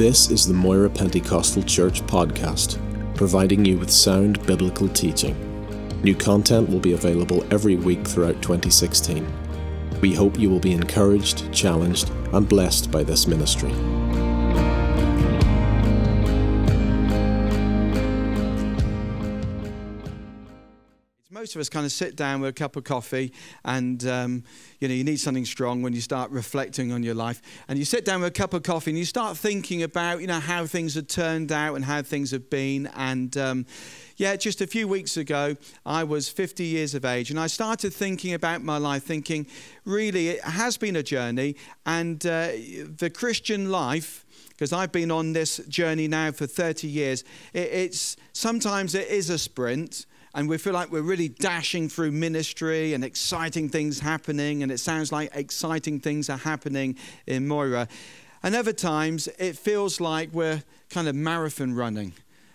This is the Moira Pentecostal Church podcast, providing you with sound biblical teaching. New content will be available every week throughout 2016. We hope you will be encouraged, challenged, and blessed by this ministry. Most of us kind of sit down with a cup of coffee and um, you know you need something strong when you start reflecting on your life and you sit down with a cup of coffee and you start thinking about you know how things have turned out and how things have been and um, yeah just a few weeks ago i was 50 years of age and i started thinking about my life thinking really it has been a journey and uh, the christian life because I've been on this journey now for 30 years. It, it's sometimes it is a sprint, and we feel like we're really dashing through ministry and exciting things happening, and it sounds like exciting things are happening in Moira. And other times it feels like we're kind of marathon running.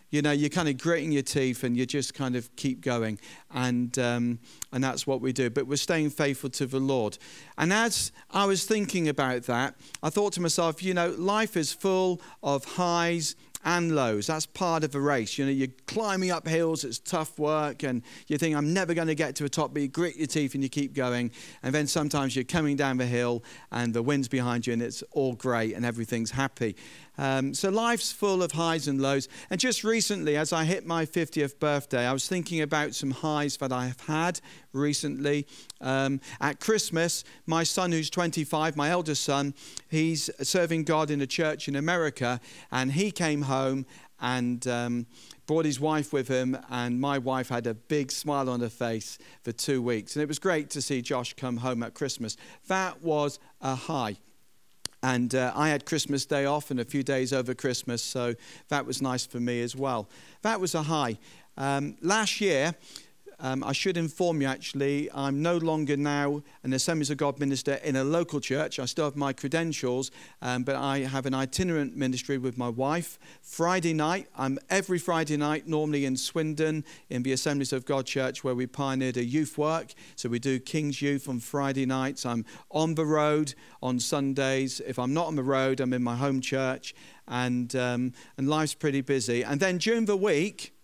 You know, you're kind of gritting your teeth and you just kind of keep going. And, um, and that's what we do. But we're staying faithful to the Lord. And as I was thinking about that, I thought to myself, you know, life is full of highs and lows. That's part of a race. You know, you're climbing up hills, it's tough work, and you think, I'm never going to get to the top, but you grit your teeth and you keep going. And then sometimes you're coming down the hill and the wind's behind you and it's all great and everything's happy. Um, so life's full of highs and lows. And just recently, as I hit my 50th birthday, I was thinking about some highs that I have had recently. Um, at Christmas, my son, who's 25, my eldest son, he's serving God in a church in America, and he came home and um, brought his wife with him, and my wife had a big smile on her face for two weeks. And it was great to see Josh come home at Christmas. That was a high. And uh, I had Christmas Day off and a few days over Christmas, so that was nice for me as well. That was a high. Um, last year, um, I should inform you actually, I'm no longer now an Assemblies of God minister in a local church. I still have my credentials, um, but I have an itinerant ministry with my wife. Friday night, I'm every Friday night, normally in Swindon, in the Assemblies of God church, where we pioneered a youth work. So we do King's Youth on Friday nights. I'm on the road on Sundays. If I'm not on the road, I'm in my home church, and, um, and life's pretty busy. And then during the week,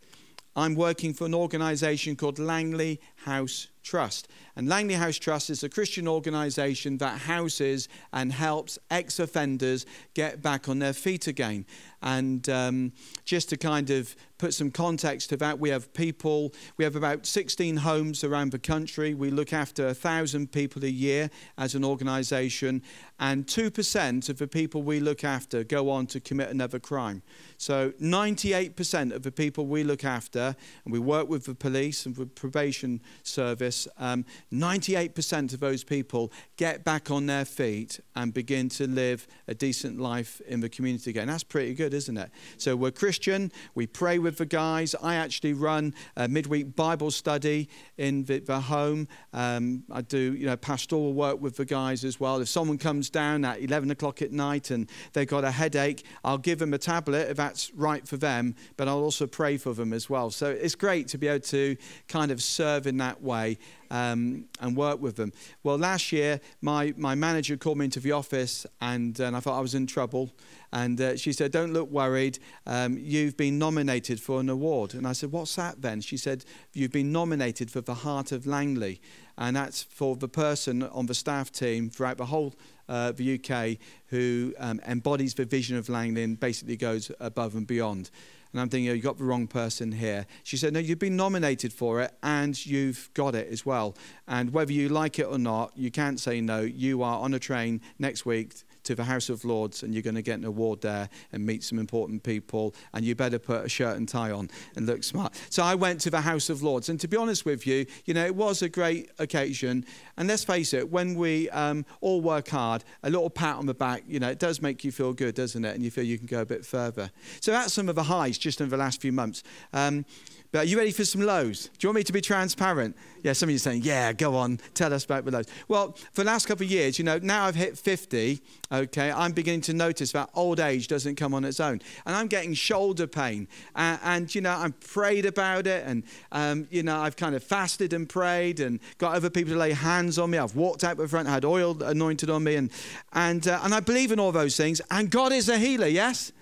I'm working for an organization called Langley House Trust. And Langley House Trust is a Christian organization that houses and helps ex offenders get back on their feet again. And um, just to kind of put some context to that, we have people, we have about 16 homes around the country. We look after 1,000 people a year as an organization, and 2% of the people we look after go on to commit another crime. So 98% of the people we look after, and we work with the police and with probation service, um, 98% of those people get back on their feet and begin to live a decent life in the community again. That's pretty good, isn't it? So we're Christian, we pray with the guys. I actually run a midweek Bible study in the, the home. Um, I do, you know, pastoral work with the guys as well. If someone comes down at 11 o'clock at night and they've got a headache, I'll give them a tablet if that's right for them, but I'll also pray for them as well. So it's great to be able to kind of serve in that way um, and work with them. Well, last year, my, my manager called me into the office and, and I thought I was in trouble. And uh, she said, Don't look worried. Um, you've been nominated for an award. And I said, What's that then? She said, You've been nominated for the Heart of Langley. And that's for the person on the staff team throughout the whole uh, the UK who um, embodies the vision of Langley and basically goes above and beyond. And I'm thinking, oh, you got the wrong person here. She said, no, you've been nominated for it and you've got it as well. And whether you like it or not, you can't say no. You are on a train next week to the House of Lords and you're going to get an award there and meet some important people. And you better put a shirt and tie on and look smart. So I went to the House of Lords. And to be honest with you, you know, it was a great occasion. And let's face it, when we um, all work hard, a little pat on the back, you know, it does make you feel good, doesn't it? And you feel you can go a bit further. So that's some of the highs just in the last few months. Um, but are you ready for some lows? Do you want me to be transparent? Yeah, some of you are saying, yeah, go on, tell us about the lows. Well, for the last couple of years, you know, now I've hit 50, okay, I'm beginning to notice that old age doesn't come on its own. And I'm getting shoulder pain. And, and you know, I've prayed about it and, um, you know, I've kind of fasted and prayed and got other people to lay hands on me. I've walked out the front, had oil anointed on me. And, and, uh, and I believe in all those things. And God is a healer, yes?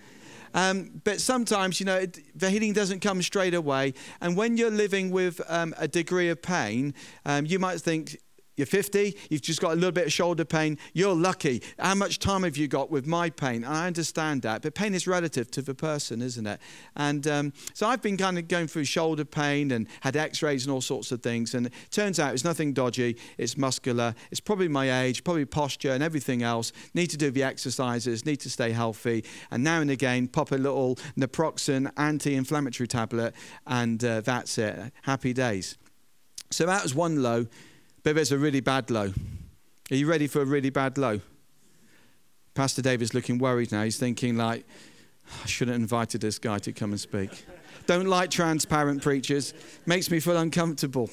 Um, but sometimes, you know, it, the healing doesn't come straight away. And when you're living with um, a degree of pain, um, you might think, you're 50, you've just got a little bit of shoulder pain. You're lucky. How much time have you got with my pain? And I understand that, but pain is relative to the person, isn't it? And um, so I've been kind of going through shoulder pain and had x rays and all sorts of things. And it turns out it's nothing dodgy, it's muscular, it's probably my age, probably posture and everything else. Need to do the exercises, need to stay healthy. And now and again, pop a little naproxen anti inflammatory tablet, and uh, that's it. Happy days. So that was one low. But there's a really bad low. Are you ready for a really bad low? Pastor David's looking worried now. He's thinking like, I shouldn't have invited this guy to come and speak. Don't like transparent preachers. Makes me feel uncomfortable.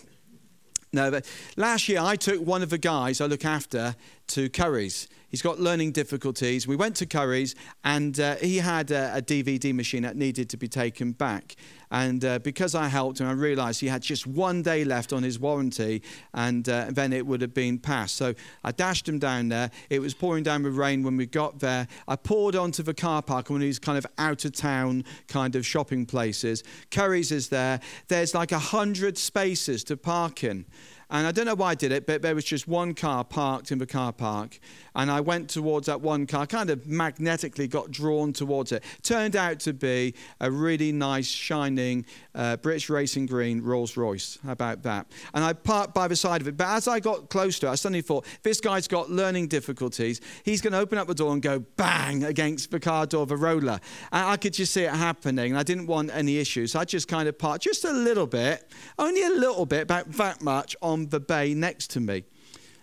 No, but last year I took one of the guys I look after to Curry's. He's got learning difficulties. We went to Curry's and uh, he had a, a, DVD machine that needed to be taken back. And uh, because I helped him, I realized he had just one day left on his warranty and uh, then it would have been passed. So I dashed him down there. It was pouring down with rain when we got there. I poured onto the car park, one of these kind of out of town kind of shopping places. Curry's is there. There's like a hundred spaces to park in. And I don't know why I did it, but there was just one car parked in the car park. And I went towards that one car, kind of magnetically got drawn towards it. Turned out to be a really nice, shining uh, British Racing Green Rolls Royce. How about that? And I parked by the side of it. But as I got close to it, I suddenly thought, this guy's got learning difficulties. He's going to open up the door and go bang against the car door of a roller. And I could just see it happening. And I didn't want any issues. So I just kind of parked just a little bit, only a little bit, about that much on the bay next to me.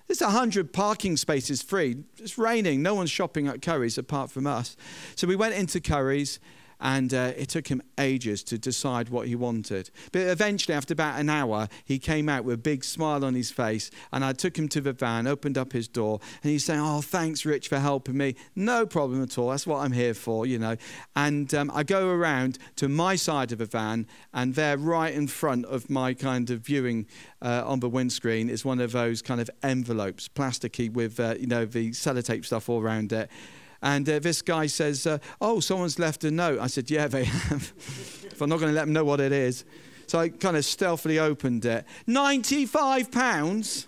There's 100 parking spaces free. It's raining. No one's shopping at Curry's apart from us. So we went into Curry's and uh, it took him ages to decide what he wanted. But eventually, after about an hour, he came out with a big smile on his face, and I took him to the van, opened up his door, and he's saying, "Oh, thanks, Rich, for helping me. No problem at all. That's what I'm here for, you know." And um, I go around to my side of the van, and there, right in front of my kind of viewing uh, on the windscreen, is one of those kind of envelopes, plasticky with uh, you know the sellotape stuff all around it. And uh, this guy says, uh, Oh, someone's left a note. I said, Yeah, they have. if I'm not going to let them know what it is. So I kind of stealthily opened it. £95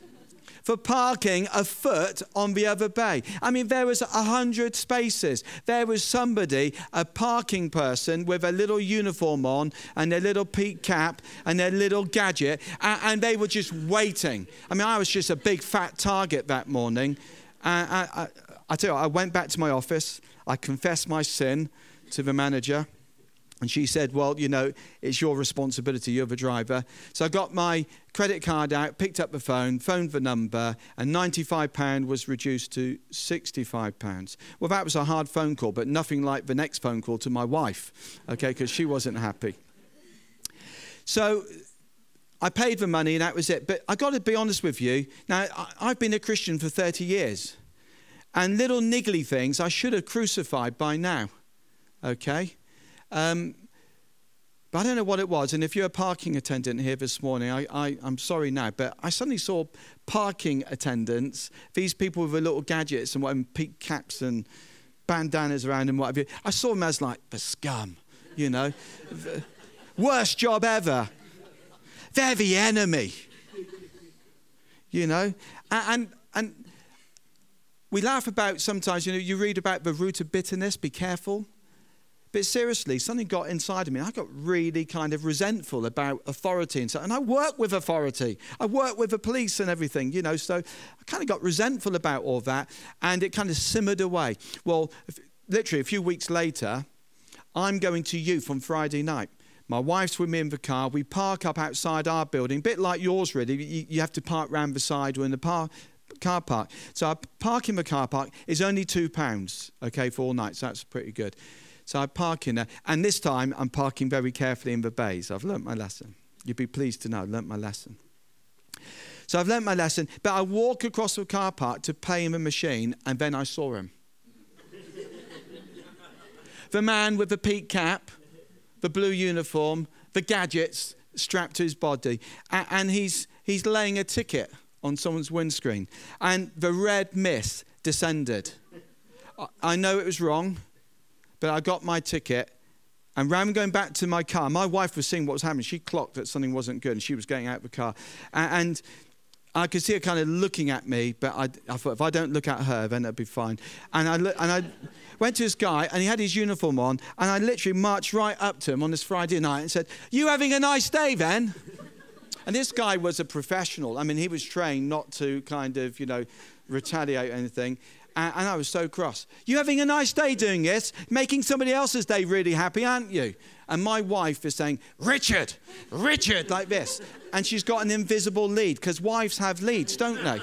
for parking a foot on the other bay. I mean, there was a hundred spaces. There was somebody, a parking person with a little uniform on and their little peak cap and their little gadget, and, and they were just waiting. I mean, I was just a big fat target that morning. Uh, I, I tell you, I went back to my office. I confessed my sin to the manager. And she said, Well, you know, it's your responsibility. You're the driver. So I got my credit card out, picked up the phone, phoned the number, and £95 was reduced to £65. Well, that was a hard phone call, but nothing like the next phone call to my wife, okay, because she wasn't happy. So I paid the money, and that was it. But I got to be honest with you. Now, I've been a Christian for 30 years. And little niggly things I should have crucified by now. Okay? Um, but I don't know what it was. And if you're a parking attendant here this morning, I, I, am sorry now, but I suddenly saw parking attendants, these people with little gadgets and what, and peak caps and bandanas around and what have you. I saw them as like the scum, you know. Worst job ever. They're the enemy. You know? And, and, and we laugh about sometimes, you know, you read about the root of bitterness, be careful. But seriously, something got inside of me. I got really kind of resentful about authority and so. And I work with authority. I work with the police and everything, you know. So I kind of got resentful about all that, and it kind of simmered away. Well, if, literally a few weeks later, I'm going to youth on Friday night. My wife's with me in the car. We park up outside our building, a bit like yours, really. You, you have to park round the side. We're in the park car park. So I park in the car park is only two pounds, okay, for all nights. So that's pretty good. So I park in there, and this time I'm parking very carefully in the bays. I've learnt my lesson. You'd be pleased to know I've learnt my lesson. So I've learnt my lesson, but I walk across the car park to pay in the machine, and then I saw him. the man with the peak cap, the blue uniform, the gadgets strapped to his body, and he's, he's laying a ticket on someone's windscreen, and the red mist descended. I know it was wrong, but I got my ticket, And than going back to my car, my wife was seeing what was happening. She clocked that something wasn't good and she was getting out of the car. And, I could see her kind of looking at me, but I, I, thought if I don't look at her, then it'll be fine. And I, and I went to this guy, and he had his uniform on, and I literally marched right up to him on this Friday night and said, You having a nice day, then? And this guy was a professional. I mean, he was trained not to kind of, you know, retaliate anything. And, and I was so cross. You're having a nice day doing this? Making somebody else's day really happy, aren't you? And my wife is saying, Richard, Richard, like this. And she's got an invisible lead because wives have leads, don't they?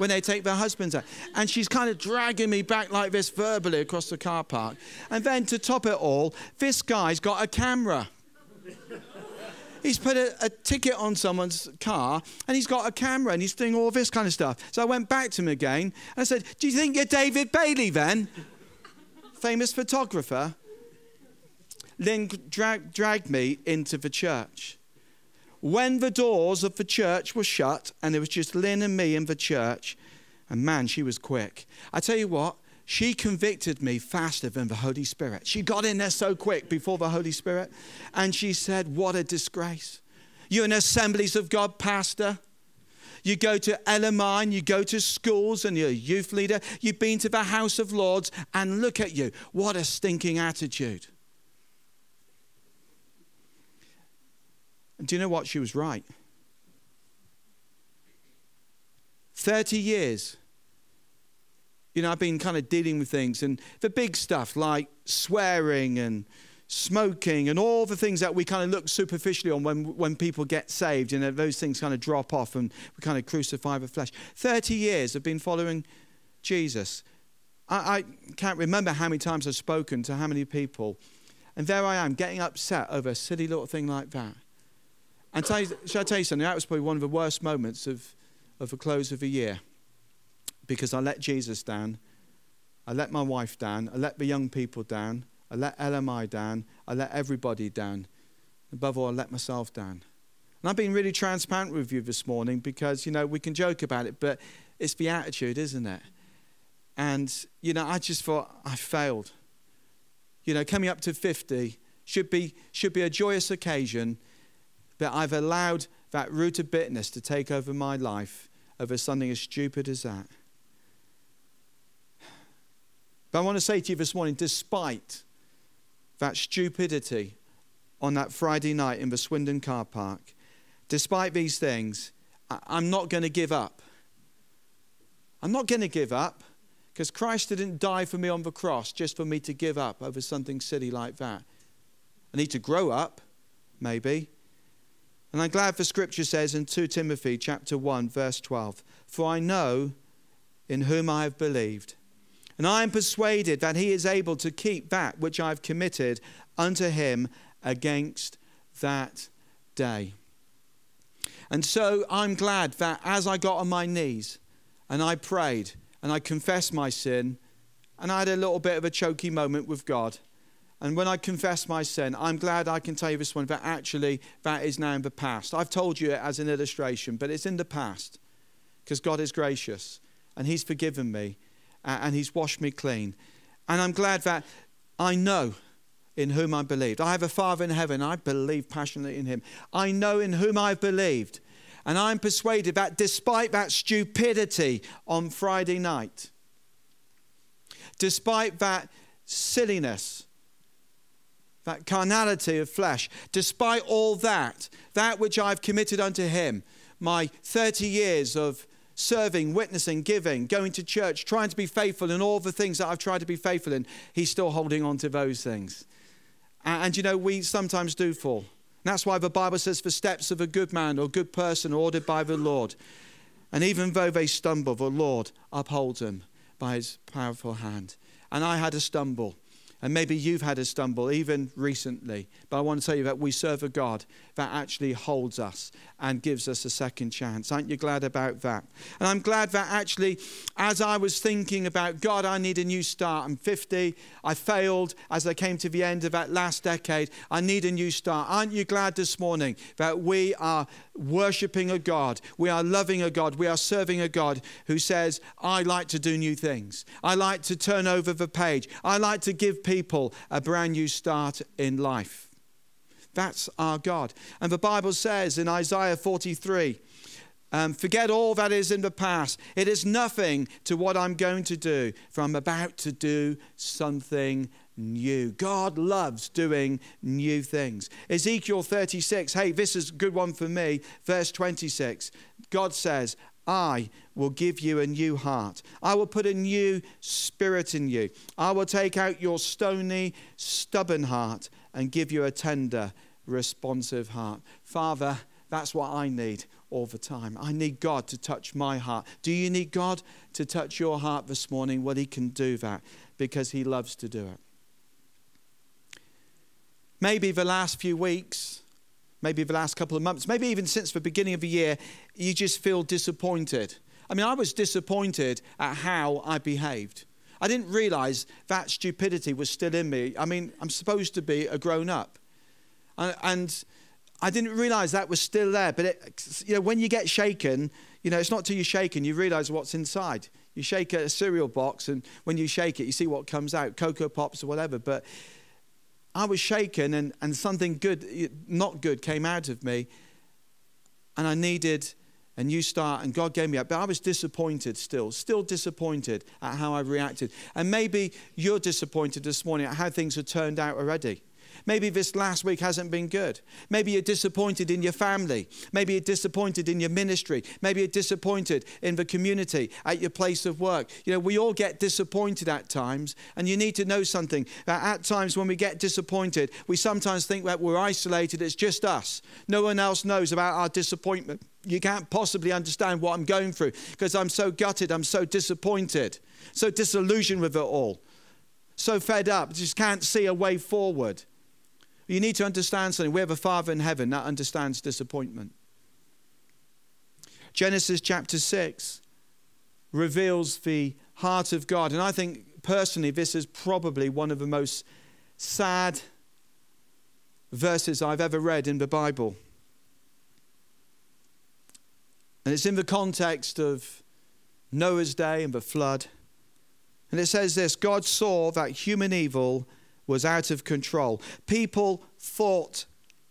when they take their husbands out. And she's kind of dragging me back like this verbally across the car park. And then to top it all, this guy's got a camera. He's put a, a, ticket on someone's car and he's got a camera and he's doing all this kind of stuff. So I went back to him again and I said, Do you think you're David Bailey then? Famous photographer. Lynn drag, dragged me into the church. When the doors of the church were shut and there was just Lynn and me in the church, and man, she was quick. I tell you what, she convicted me faster than the Holy Spirit. She got in there so quick before the Holy Spirit, and she said, What a disgrace. You're an Assemblies of God pastor. You go to Elamine, you go to schools, and you're a youth leader. You've been to the House of Lords, and look at you. What a stinking attitude. And do you know what? She was right. 30 years. You know, I've been kind of dealing with things and the big stuff like swearing and smoking and all the things that we kind of look superficially on when, when people get saved. You know, those things kind of drop off and we kind of crucify the flesh. 30 years I've been following Jesus. I, I can't remember how many times I've spoken to how many people. And there I am getting upset over a silly little thing like that. And tell you, shall I tell you something? That was probably one of the worst moments of, of the close of a year because I let Jesus down. I let my wife down. I let the young people down. I let LMI down. I let everybody down. Above all, I let myself down. And I've been really transparent with you this morning because, you know, we can joke about it, but it's the attitude, isn't it? And, you know, I just thought I failed. You know, coming up to 50 should be, should be a joyous occasion but I've allowed that root of bitterness to take over my life over something as stupid as that. But I want to say to you this morning, despite that stupidity on that Friday night in the Swindon car park, despite these things, I'm not going to give up. I'm not going to give up because Christ didn't die for me on the cross just for me to give up over something silly like that. I need to grow up, maybe. And I'm glad the scripture says in 2 Timothy chapter 1 verse 12, "For I know in whom I have believed, and I am persuaded that he is able to keep that which I have committed unto him against that day." And so I'm glad that as I got on my knees and I prayed and I confessed my sin, and I had a little bit of a choky moment with God and when I confess my sin, I'm glad I can tell you this one that actually that is now in the past. I've told you it as an illustration, but it's in the past because God is gracious and He's forgiven me and He's washed me clean. And I'm glad that I know in whom I believed. I have a Father in heaven. I believe passionately in Him. I know in whom I've believed. And I'm persuaded that despite that stupidity on Friday night, despite that silliness, that carnality of flesh. Despite all that, that which I've committed unto him, my 30 years of serving, witnessing, giving, going to church, trying to be faithful in all the things that I've tried to be faithful in, he's still holding on to those things. And, and you know, we sometimes do fall. And that's why the Bible says, the steps of a good man or good person are ordered by the Lord. And even though they stumble, the Lord upholds them by his powerful hand. And I had a stumble. And maybe you've had a stumble even recently, but I want to tell you that we serve a God that actually holds us and gives us a second chance. Aren't you glad about that? And I'm glad that actually, as I was thinking about God, I need a new start. I'm 50. I failed as I came to the end of that last decade. I need a new start. Aren't you glad this morning that we are worshiping a God? We are loving a God. We are serving a God who says, I like to do new things. I like to turn over the page. I like to give people a brand new start in life. That's our God. And the Bible says in Isaiah 43 um, forget all that is in the past. It is nothing to what I'm going to do, for I'm about to do something new. God loves doing new things. Ezekiel 36, hey, this is a good one for me. Verse 26, God says, I will give you a new heart. I will put a new spirit in you. I will take out your stony, stubborn heart and give you a tender, responsive heart. Father, that's what I need all the time. I need God to touch my heart. Do you need God to touch your heart this morning? Well, He can do that because He loves to do it. Maybe the last few weeks, maybe the last couple of months, maybe even since the beginning of the year, you just feel disappointed. I mean, I was disappointed at how I behaved. I didn't realize that stupidity was still in me. I mean, I'm supposed to be a grown up. And, I didn't realize that was still there. But it, you know, when you get shaken, you know, it's not till you're shaken you realize what's inside. You shake a cereal box, and when you shake it, you see what comes out Coco Pops or whatever. But I was shaken, and, and something good, not good, came out of me. And I needed a new start, and God gave me that. But I was disappointed still, still disappointed at how I reacted. And maybe you're disappointed this morning at how things have turned out already. Maybe this last week hasn't been good. Maybe you're disappointed in your family. Maybe you're disappointed in your ministry. Maybe you're disappointed in the community, at your place of work. You know, we all get disappointed at times, and you need to know something. That at times when we get disappointed, we sometimes think that we're isolated, it's just us. No one else knows about our disappointment. You can't possibly understand what I'm going through because I'm so gutted, I'm so disappointed, so disillusioned with it all, so fed up, just can't see a way forward. You need to understand something. We have a Father in heaven that understands disappointment. Genesis chapter 6 reveals the heart of God. And I think personally, this is probably one of the most sad verses I've ever read in the Bible. And it's in the context of Noah's day and the flood. And it says this God saw that human evil was out of control. People thought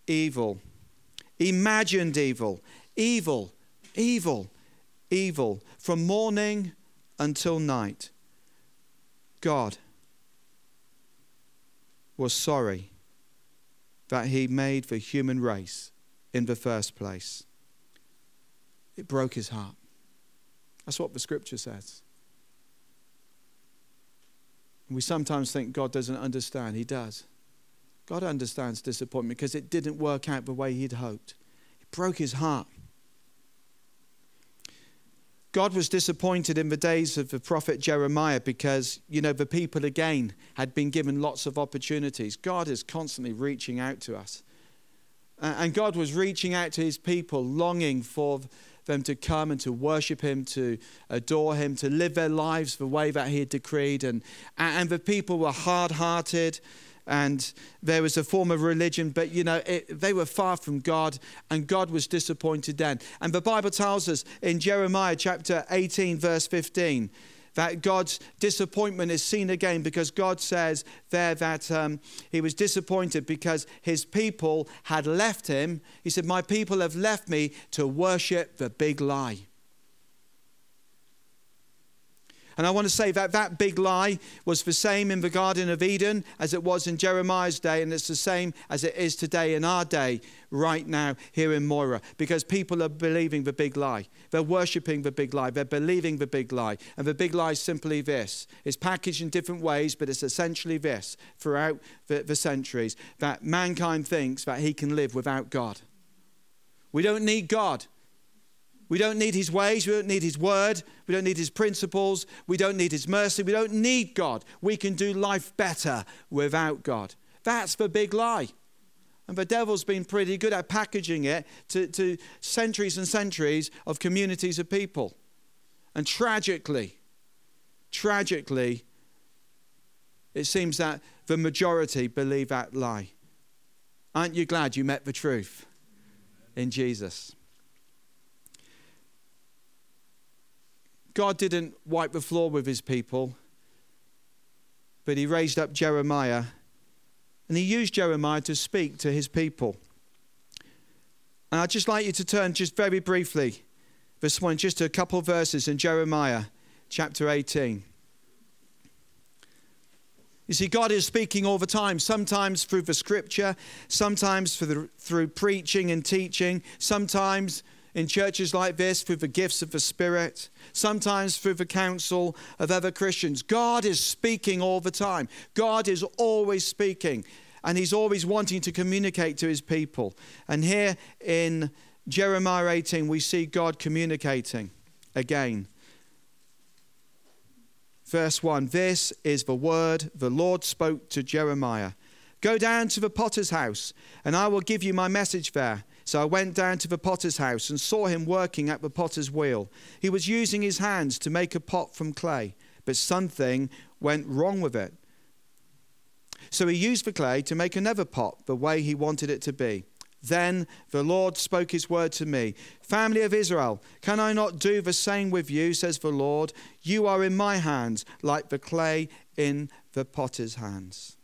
evil, imagined evil, evil, evil, evil, from morning until night. God was sorry that he made the human race in the first place. It broke his heart. That's what the scripture says. We sometimes think God doesn't understand. He does. God understands disappointment because it didn't work out the way he'd hoped. It broke his heart. God was disappointed in the days of the prophet Jeremiah because, you know, the people again had been given lots of opportunities. God is constantly reaching out to us. And God was reaching out to his people, longing for them to come and to worship him, to adore him, to live their lives the way that he had decreed. And, and the people were hard hearted and there was a form of religion, but you know, it, they were far from God, and God was disappointed then. And the Bible tells us in Jeremiah chapter 18, verse 15, that God's disappointment is seen again because God says there that um, he was disappointed because his people had left him. He said, My people have left me to worship the big lie. And I want to say that that big lie was the same in the Garden of Eden as it was in Jeremiah's day, and it's the same as it is today in our day, right now, here in Moira, because people are believing the big lie. They're worshipping the big lie. They're believing the big lie. And the big lie is simply this it's packaged in different ways, but it's essentially this throughout the, the centuries that mankind thinks that he can live without God. We don't need God. We don't need his ways. We don't need his word. We don't need his principles. We don't need his mercy. We don't need God. We can do life better without God. That's the big lie. And the devil's been pretty good at packaging it to, to centuries and centuries of communities of people. And tragically, tragically, it seems that the majority believe that lie. Aren't you glad you met the truth in Jesus? God didn't wipe the floor with his people. but he raised up Jeremiah and he used Jeremiah to speak to his people. And I'd just like you to turn just very briefly this morning, just to a couple of verses in Jeremiah chapter 18. You see, God is speaking all the time, sometimes through the scripture, sometimes the, through preaching and teaching, sometimes in churches like this through the gifts of the Spirit, sometimes through the counsel of other Christians. God is speaking all the time. God is always speaking, and He's always wanting to communicate to His people. And here in Jeremiah 18, we see God communicating again. Verse 1 This is the word the Lord spoke to Jeremiah Go down to the potter's house, and I will give you my message there. So I went down to the potter's house and saw him working at the potter's wheel. He was using his hands to make a pot from clay, but something went wrong with it. So he used the clay to make another pot the way he wanted it to be. Then the Lord spoke his word to me Family of Israel, can I not do the same with you, says the Lord? You are in my hands, like the clay in the potter's hands.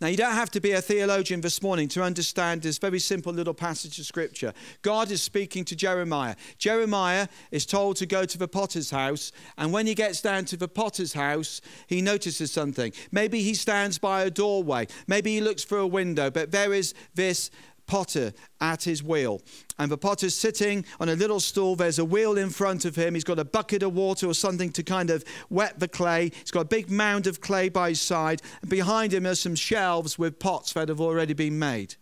Now, you don't have to be a theologian this morning to understand this very simple little passage of scripture. God is speaking to Jeremiah. Jeremiah is told to go to the potter's house, and when he gets down to the potter's house, he notices something. Maybe he stands by a doorway, maybe he looks through a window, but there is this potter at his wheel. And the potter's sitting on a little stool. There's a wheel in front of him. He's got a bucket of water or something to kind of wet the clay. He's got a big mound of clay by his side. And behind him are some shelves with pots that have already been made.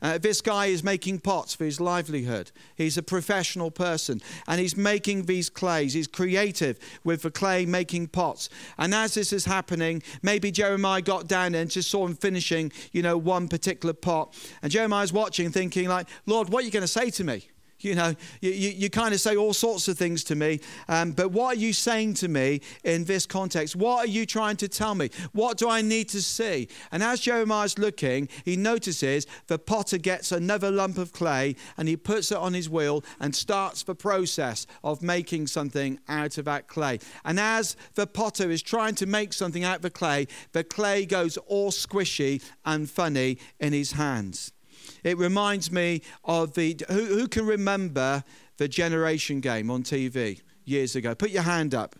Uh, this guy is making pots for his livelihood. He's a professional person and he's making these clays. He's creative with the clay making pots. And as this is happening, maybe Jeremiah got down and just saw him finishing, you know, one particular pot. And Jeremiah's watching, thinking, like, Lord, what are you going to say to me? You know, you, you, you, kind of say all sorts of things to me, um, but what are you saying to me in this context? What are you trying to tell me? What do I need to see? And as Jeremiah's looking, he notices the potter gets another lump of clay and he puts it on his wheel and starts the process of making something out of that clay. And as the potter is trying to make something out of the clay, the clay goes all squishy and funny in his hands. It reminds me of the. Who, who can remember the Generation game on TV years ago? Put your hand up.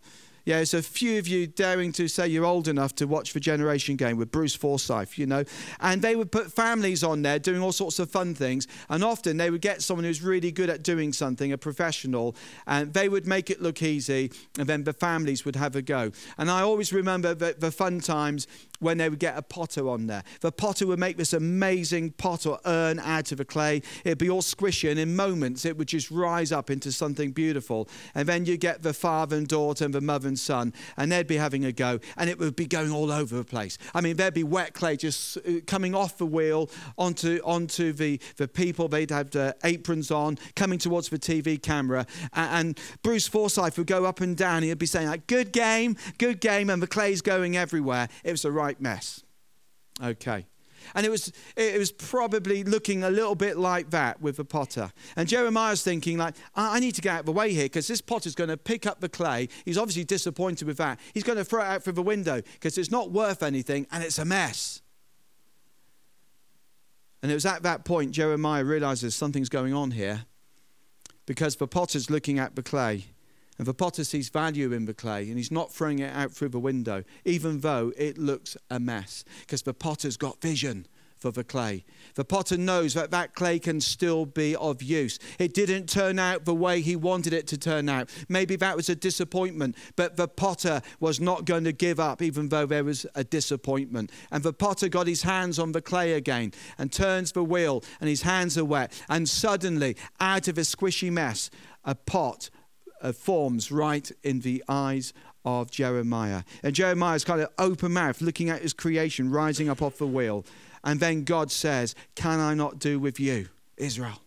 Yeah, there's a few of you daring to say you're old enough to watch the Generation Game with Bruce Forsyth, you know. And they would put families on there doing all sorts of fun things. And often they would get someone who's really good at doing something, a professional, and they would make it look easy. And then the families would have a go. And I always remember the, the fun times when they would get a potter on there. The potter would make this amazing pot or urn out of the clay. It'd be all squishy, and in moments it would just rise up into something beautiful. And then you get the father and daughter and the mother and son, and they'd be having a go, and it would be going all over the place. I mean, there'd be wet clay just uh, coming off the wheel onto onto the the people. They'd have the aprons on, coming towards the TV camera, and, and Bruce Forsyth would go up and down. He'd be saying like, "Good game, good game," and the clay's going everywhere. It was the right right mess. Okay. And it was, it was probably looking a little bit like that with the potter. And Jeremiah's thinking, like, I need to get out of the way here because this potter's going to pick up the clay. He's obviously disappointed with that. He's going to throw it out through the window because it's not worth anything and it's a mess. And it was at that point Jeremiah realizes something's going on here because the potter's looking at the clay and the potter sees value in the clay and he's not throwing it out through the window, even though it looks a mess, because the potter's got vision for the clay. The potter knows that that clay can still be of use. It didn't turn out the way he wanted it to turn out. Maybe that was a disappointment, but the potter was not going to give up, even though there was a disappointment. And the potter got his hands on the clay again and turns the wheel, and his hands are wet. And suddenly, out of a squishy mess, a pot uh, forms right in the eyes of Jeremiah. And Jeremiah's kind of open mouth, looking at his creation rising up off the wheel. And then God says, Can I not do with you, Israel?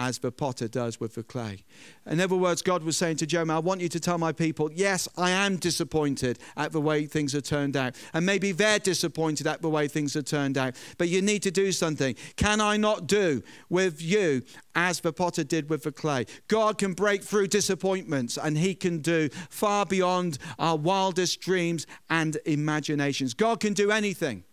As the potter does with the clay. In other words, God was saying to Jeremiah, I want you to tell my people, yes, I am disappointed at the way things have turned out. And maybe they're disappointed at the way things have turned out. But you need to do something. Can I not do with you as the potter did with the clay? God can break through disappointments and he can do far beyond our wildest dreams and imaginations. God can do anything.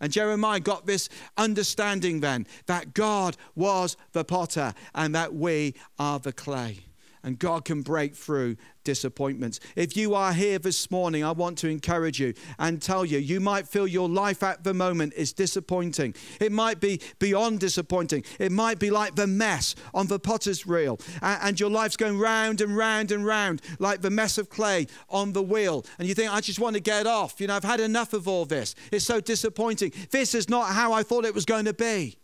And Jeremiah got this understanding then that God was the potter and that we are the clay. And God can break through disappointments. If you are here this morning, I want to encourage you and tell you, you might feel your life at the moment is disappointing. It might be beyond disappointing. It might be like the mess on the potter's wheel, and your life's going round and round and round like the mess of clay on the wheel. And you think, I just want to get off. You know, I've had enough of all this. It's so disappointing. This is not how I thought it was going to be.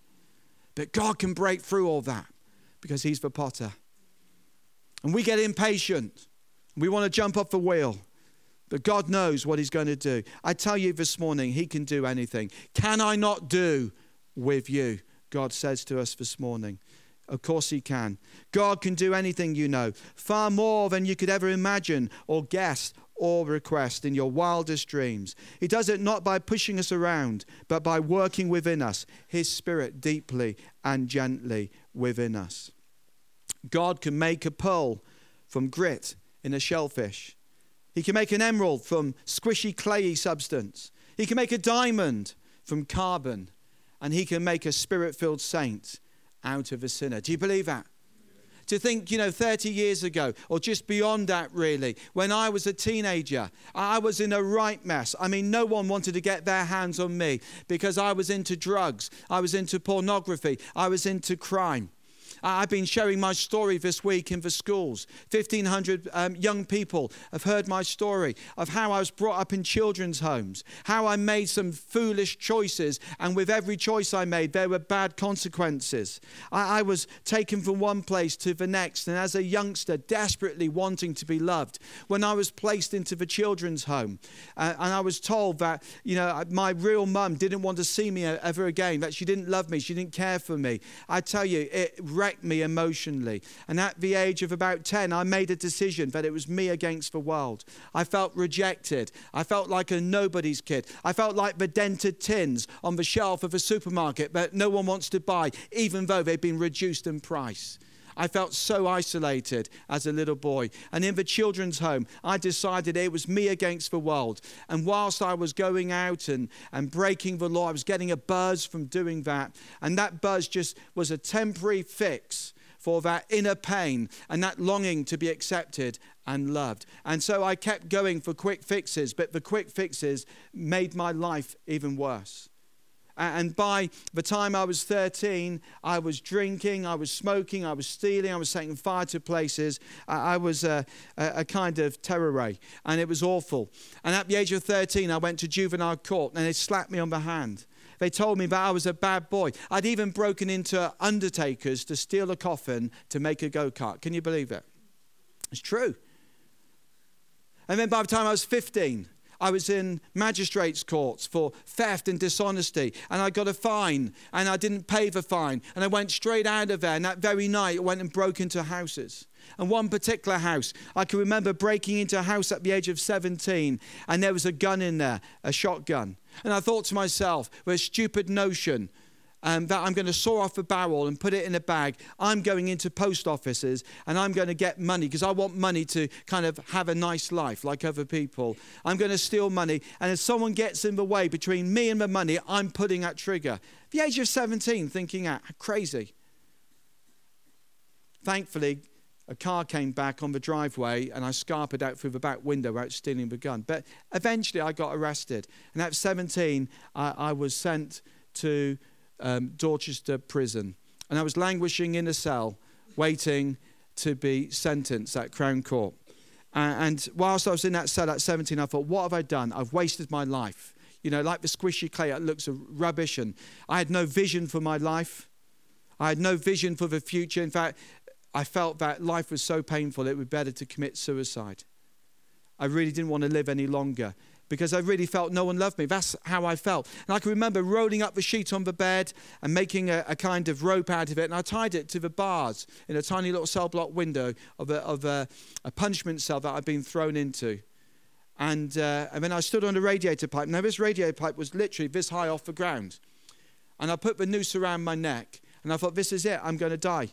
But God can break through all that because He's the potter. And we get impatient. We want to jump off the wheel. But God knows what He's going to do. I tell you this morning, He can do anything. Can I not do with you? God says to us this morning. Of course, He can. God can do anything you know, far more than you could ever imagine or guess or request in your wildest dreams. He does it not by pushing us around, but by working within us, His Spirit deeply and gently within us. God can make a pearl from grit in a shellfish. He can make an emerald from squishy, clayey substance. He can make a diamond from carbon. And he can make a spirit filled saint out of a sinner. Do you believe that? To think, you know, 30 years ago, or just beyond that, really, when I was a teenager, I was in a right mess. I mean, no one wanted to get their hands on me because I was into drugs, I was into pornography, I was into crime. I've been sharing my story this week in the schools. 1,500 um, young people have heard my story of how I was brought up in children's homes, how I made some foolish choices, and with every choice I made, there were bad consequences. I, I was taken from one place to the next, and as a youngster, desperately wanting to be loved, when I was placed into the children's home, uh, and I was told that, you know, my real mum didn't want to see me ever again, that she didn't love me, she didn't care for me. I tell you, it wrecked me emotionally. And at the age of about 10, I made a decision that it was me against the world. I felt rejected. I felt like a nobody's kid. I felt like the dented tins on the shelf of a supermarket that no one wants to buy, even though they've been reduced in price. I felt so isolated as a little boy. And in the children's home, I decided it was me against the world. And whilst I was going out and, and breaking the law, I was getting a buzz from doing that. And that buzz just was a temporary fix for that inner pain and that longing to be accepted and loved. And so I kept going for quick fixes, but the quick fixes made my life even worse. And by the time I was 13, I was drinking, I was smoking, I was stealing, I was setting fire to places. I was a, a, kind of terror ray, and it was awful. And at the age of 13, I went to juvenile court, and they slapped me on the hand. They told me that I was a bad boy. I'd even broken into undertakers to steal a coffin to make a go kart. Can you believe it? It's true. And then by the time I was 15, I was in magistrates' courts for theft and dishonesty, and I got a fine, and I didn't pay the fine, and I went straight out of there. And that very night, I went and broke into houses. And one particular house, I can remember breaking into a house at the age of 17, and there was a gun in there, a shotgun. And I thought to myself, with a stupid notion, um, that I'm going to saw off a barrel and put it in a bag. I'm going into post offices and I'm going to get money because I want money to kind of have a nice life like other people. I'm going to steal money. And if someone gets in the way between me and the money, I'm putting that trigger. the age of 17, thinking, ah, crazy. Thankfully, a car came back on the driveway and I scarpered out through the back window without stealing the gun. But eventually I got arrested. And at 17, I, I was sent to um, Dorchester prison. And I was languishing in a cell, waiting to be sentenced at Crown Court. And whilst I was in that cell at 17, I thought, what have I done? I've wasted my life. You know, like the squishy clay, it looks rubbish. And I had no vision for my life. I had no vision for the future. In fact, I felt that life was so painful, it would be better to commit suicide. I really didn't want to live any longer. Because I really felt no one loved me. That's how I felt. And I can remember rolling up the sheet on the bed and making a, a kind of rope out of it. And I tied it to the bars in a tiny little cell block window of a, of a, a punishment cell that I'd been thrown into. And, uh, and then I stood on a radiator pipe. Now, this radiator pipe was literally this high off the ground. And I put the noose around my neck. And I thought, this is it. I'm going to die.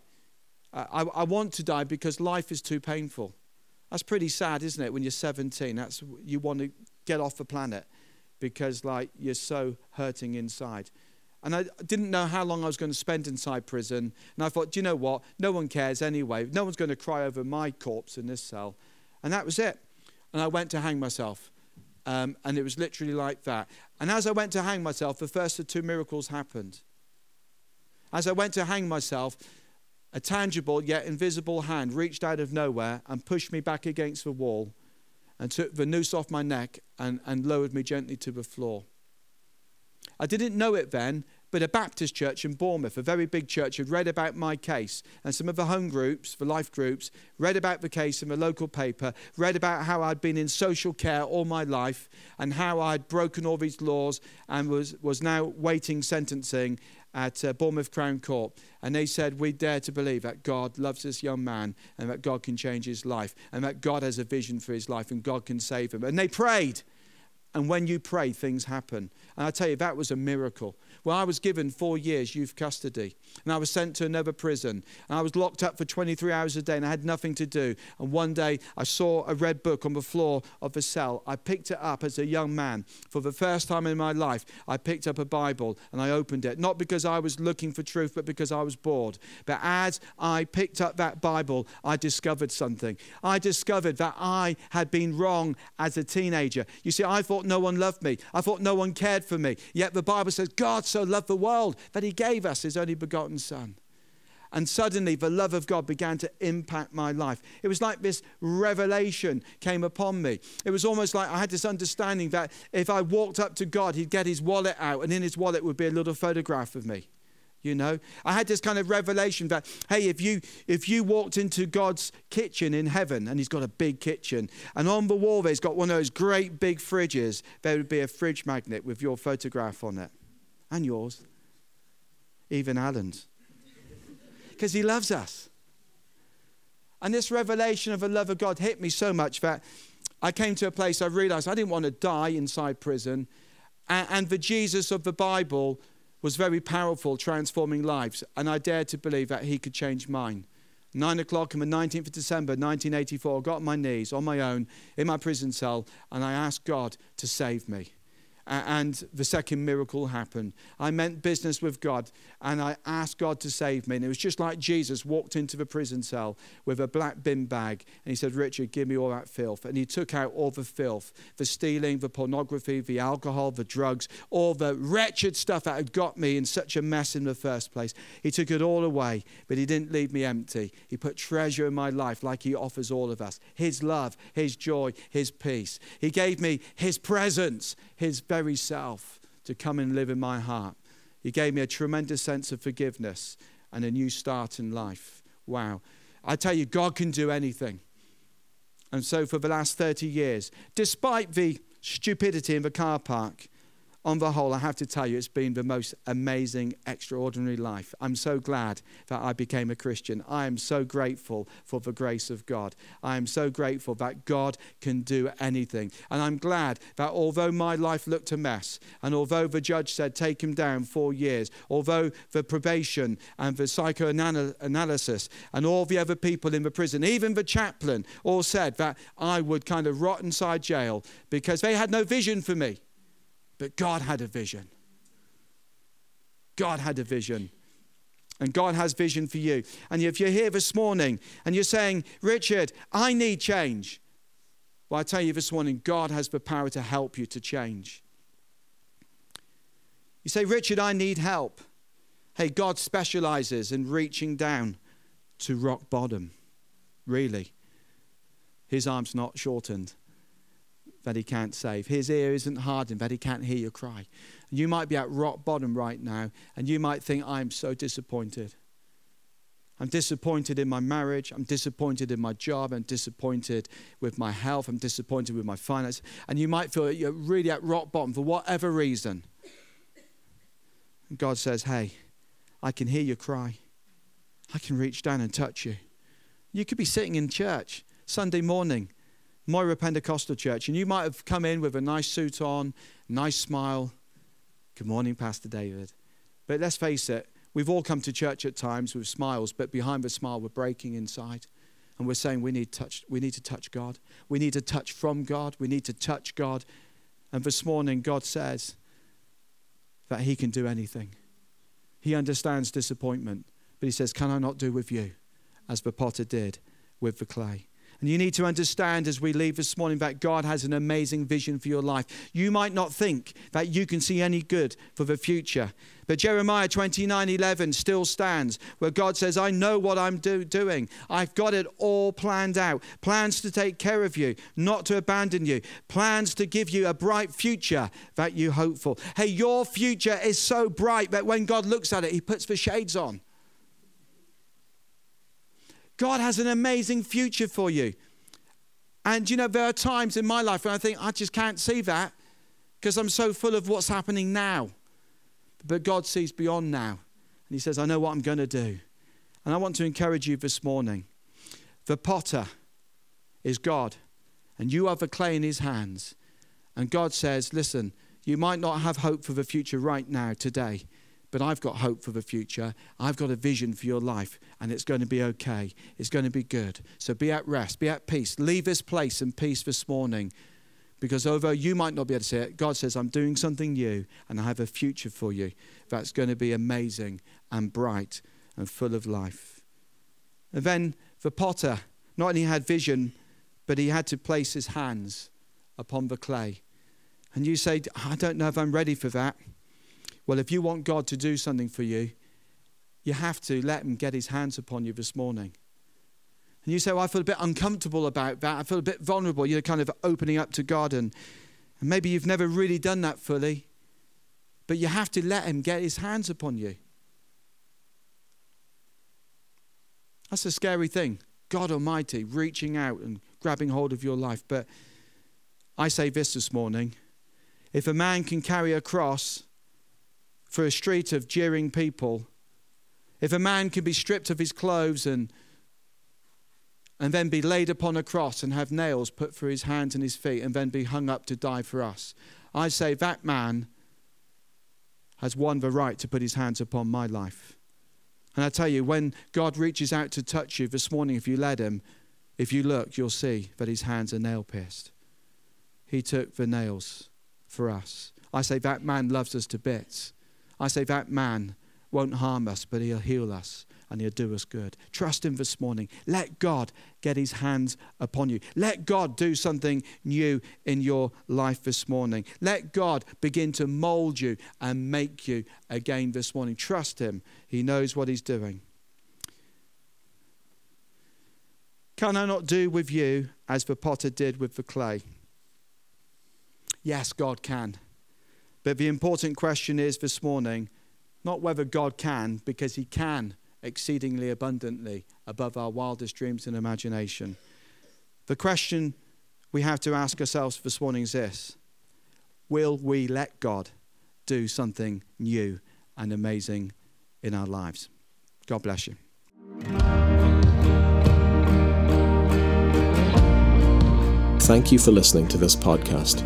I, I want to die because life is too painful. That's pretty sad, isn't it? When you're 17, that's you want to get off the planet because like you're so hurting inside. And I didn't know how long I was going to spend inside prison. And I thought, do you know what? No one cares anyway. No one's going to cry over my corpse in this cell. And that was it. And I went to hang myself. Um, and it was literally like that. And as I went to hang myself, the first of two miracles happened. As I went to hang myself, a tangible yet invisible hand reached out of nowhere and pushed me back against the wall and took the noose off my neck and, and lowered me gently to the floor. I didn't know it then, but a Baptist church in Bournemouth, a very big church, had read about my case. And some of the home groups, the life groups, read about the case in the local paper, read about how I'd been in social care all my life and how I'd broken all these laws and was, was now waiting sentencing at uh, Bournemouth Crown Court. And they said, We dare to believe that God loves this young man and that God can change his life and that God has a vision for his life and God can save him. And they prayed. And when you pray, things happen. And I tell you, that was a miracle. Well, I was given four years youth custody, and I was sent to another prison, and I was locked up for 23 hours a day, and I had nothing to do. And one day I saw a red book on the floor of the cell. I picked it up as a young man. For the first time in my life, I picked up a Bible and I opened it, not because I was looking for truth, but because I was bored. But as I picked up that Bible, I discovered something. I discovered that I had been wrong as a teenager. You see, I thought no one loved me, I thought no one cared for me. Yet the Bible says God so loved the world that he gave us his only begotten Son. And suddenly the love of God began to impact my life. It was like this revelation came upon me. It was almost like I had this understanding that if I walked up to God, He'd get His wallet out, and in His wallet would be a little photograph of me. You know, I had this kind of revelation that hey, if you if you walked into God's kitchen in heaven, and He's got a big kitchen, and on the wall there's got one of those great big fridges, there would be a fridge magnet with your photograph on it and yours, even Alan's, because he loves us. And this revelation of the love of God hit me so much that I came to a place I realized I didn't want to die inside prison. And, and the Jesus of the Bible was very powerful, transforming lives. And I dared to believe that he could change mine. Nine o'clock on the 19th of December 1984, I got on my knees on my own in my prison cell and I asked God to save me and the second miracle happened. I meant business with God and I asked God to save me. And it was just like Jesus walked into the prison cell with a black bin bag and he said, Richard, give me all that filth. And he took out all the filth the stealing, the pornography, the alcohol, the drugs, all the wretched stuff that had got me in such a mess in the first place. He took it all away, but he didn't leave me empty. He put treasure in my life like he offers all of us his love, his joy, his peace. He gave me his presence, his very self to come and live in my heart. He gave me a tremendous sense of forgiveness and a new start in life. Wow. I tell you, God can do anything. And so, for the last 30 years, despite the stupidity in the car park, on the whole, I have to tell you, it's been the most amazing, extraordinary life. I'm so glad that I became a Christian. I am so grateful for the grace of God. I am so grateful that God can do anything. And I'm glad that although my life looked a mess, and although the judge said, take him down four years, although the probation and the psychoanalysis and all the other people in the prison, even the chaplain, all said that I would kind of rot inside jail because they had no vision for me. But God had a vision. God had a vision. And God has vision for you. And if you're here this morning and you're saying, Richard, I need change. Well, I tell you this morning, God has the power to help you to change. You say, Richard, I need help. Hey, God specializes in reaching down to rock bottom. Really. His arm's not shortened that he can't save. His ear isn't hardened that he can't hear your cry. You might be at rock bottom right now, and you might think, I'm so disappointed. I'm disappointed in my marriage. I'm disappointed in my job. I'm disappointed with my health. I'm disappointed with my finances. And you might feel you're really at rock bottom for whatever reason. And God says, Hey, I can hear your cry. I can reach down and touch you. You could be sitting in church Sunday morning, Moira Pentecostal Church, and you might have come in with a nice suit on, nice smile. Good morning, Pastor David. But let's face it, we've all come to church at times with smiles, but behind the smile, we're breaking inside. And we're saying we need, touch, we need to touch God. We need to touch from God. We need to touch God. And this morning, God says that He can do anything. He understands disappointment, but He says, Can I not do with you as the potter did with the clay? And you need to understand as we leave this morning that God has an amazing vision for your life. You might not think that you can see any good for the future, but Jeremiah 29 11 still stands where God says, I know what I'm do- doing. I've got it all planned out. Plans to take care of you, not to abandon you. Plans to give you a bright future that you hope for. Hey, your future is so bright that when God looks at it, He puts the shades on. God has an amazing future for you. And you know, there are times in my life when I think, I just can't see that because I'm so full of what's happening now. But God sees beyond now. And He says, I know what I'm going to do. And I want to encourage you this morning. The potter is God, and you are the clay in His hands. And God says, Listen, you might not have hope for the future right now, today, but I've got hope for the future. I've got a vision for your life, and it's going to be okay. It's going to be good. So be at rest, be at peace. Leave this place in peace this morning. Because although you might not be able to see it, God says, I'm doing something new, and I have a future for you that's going to be amazing and bright and full of life. And then the potter not only had vision, but he had to place his hands upon the clay. And you say, I don't know if I'm ready for that. Well, if you want God to do something for you, you have to let Him get His hands upon you this morning. And you say, Well, I feel a bit uncomfortable about that. I feel a bit vulnerable. You're kind of opening up to God, and, and maybe you've never really done that fully. But you have to let Him get His hands upon you. That's a scary thing. God Almighty reaching out and grabbing hold of your life. But I say this this morning if a man can carry a cross for a street of jeering people, if a man can be stripped of his clothes and, and then be laid upon a cross and have nails put through his hands and his feet and then be hung up to die for us, I say that man has won the right to put his hands upon my life. And I tell you, when God reaches out to touch you this morning, if you let him, if you look, you'll see that his hands are nail pierced. He took the nails for us. I say that man loves us to bits. I say that man won't harm us, but he'll heal us and he'll do us good. Trust him this morning. Let God get his hands upon you. Let God do something new in your life this morning. Let God begin to mold you and make you again this morning. Trust him. He knows what he's doing. Can I not do with you as the potter did with the clay? Yes, God can. But the important question is this morning not whether God can, because He can exceedingly abundantly above our wildest dreams and imagination. The question we have to ask ourselves this morning is this Will we let God do something new and amazing in our lives? God bless you. Thank you for listening to this podcast.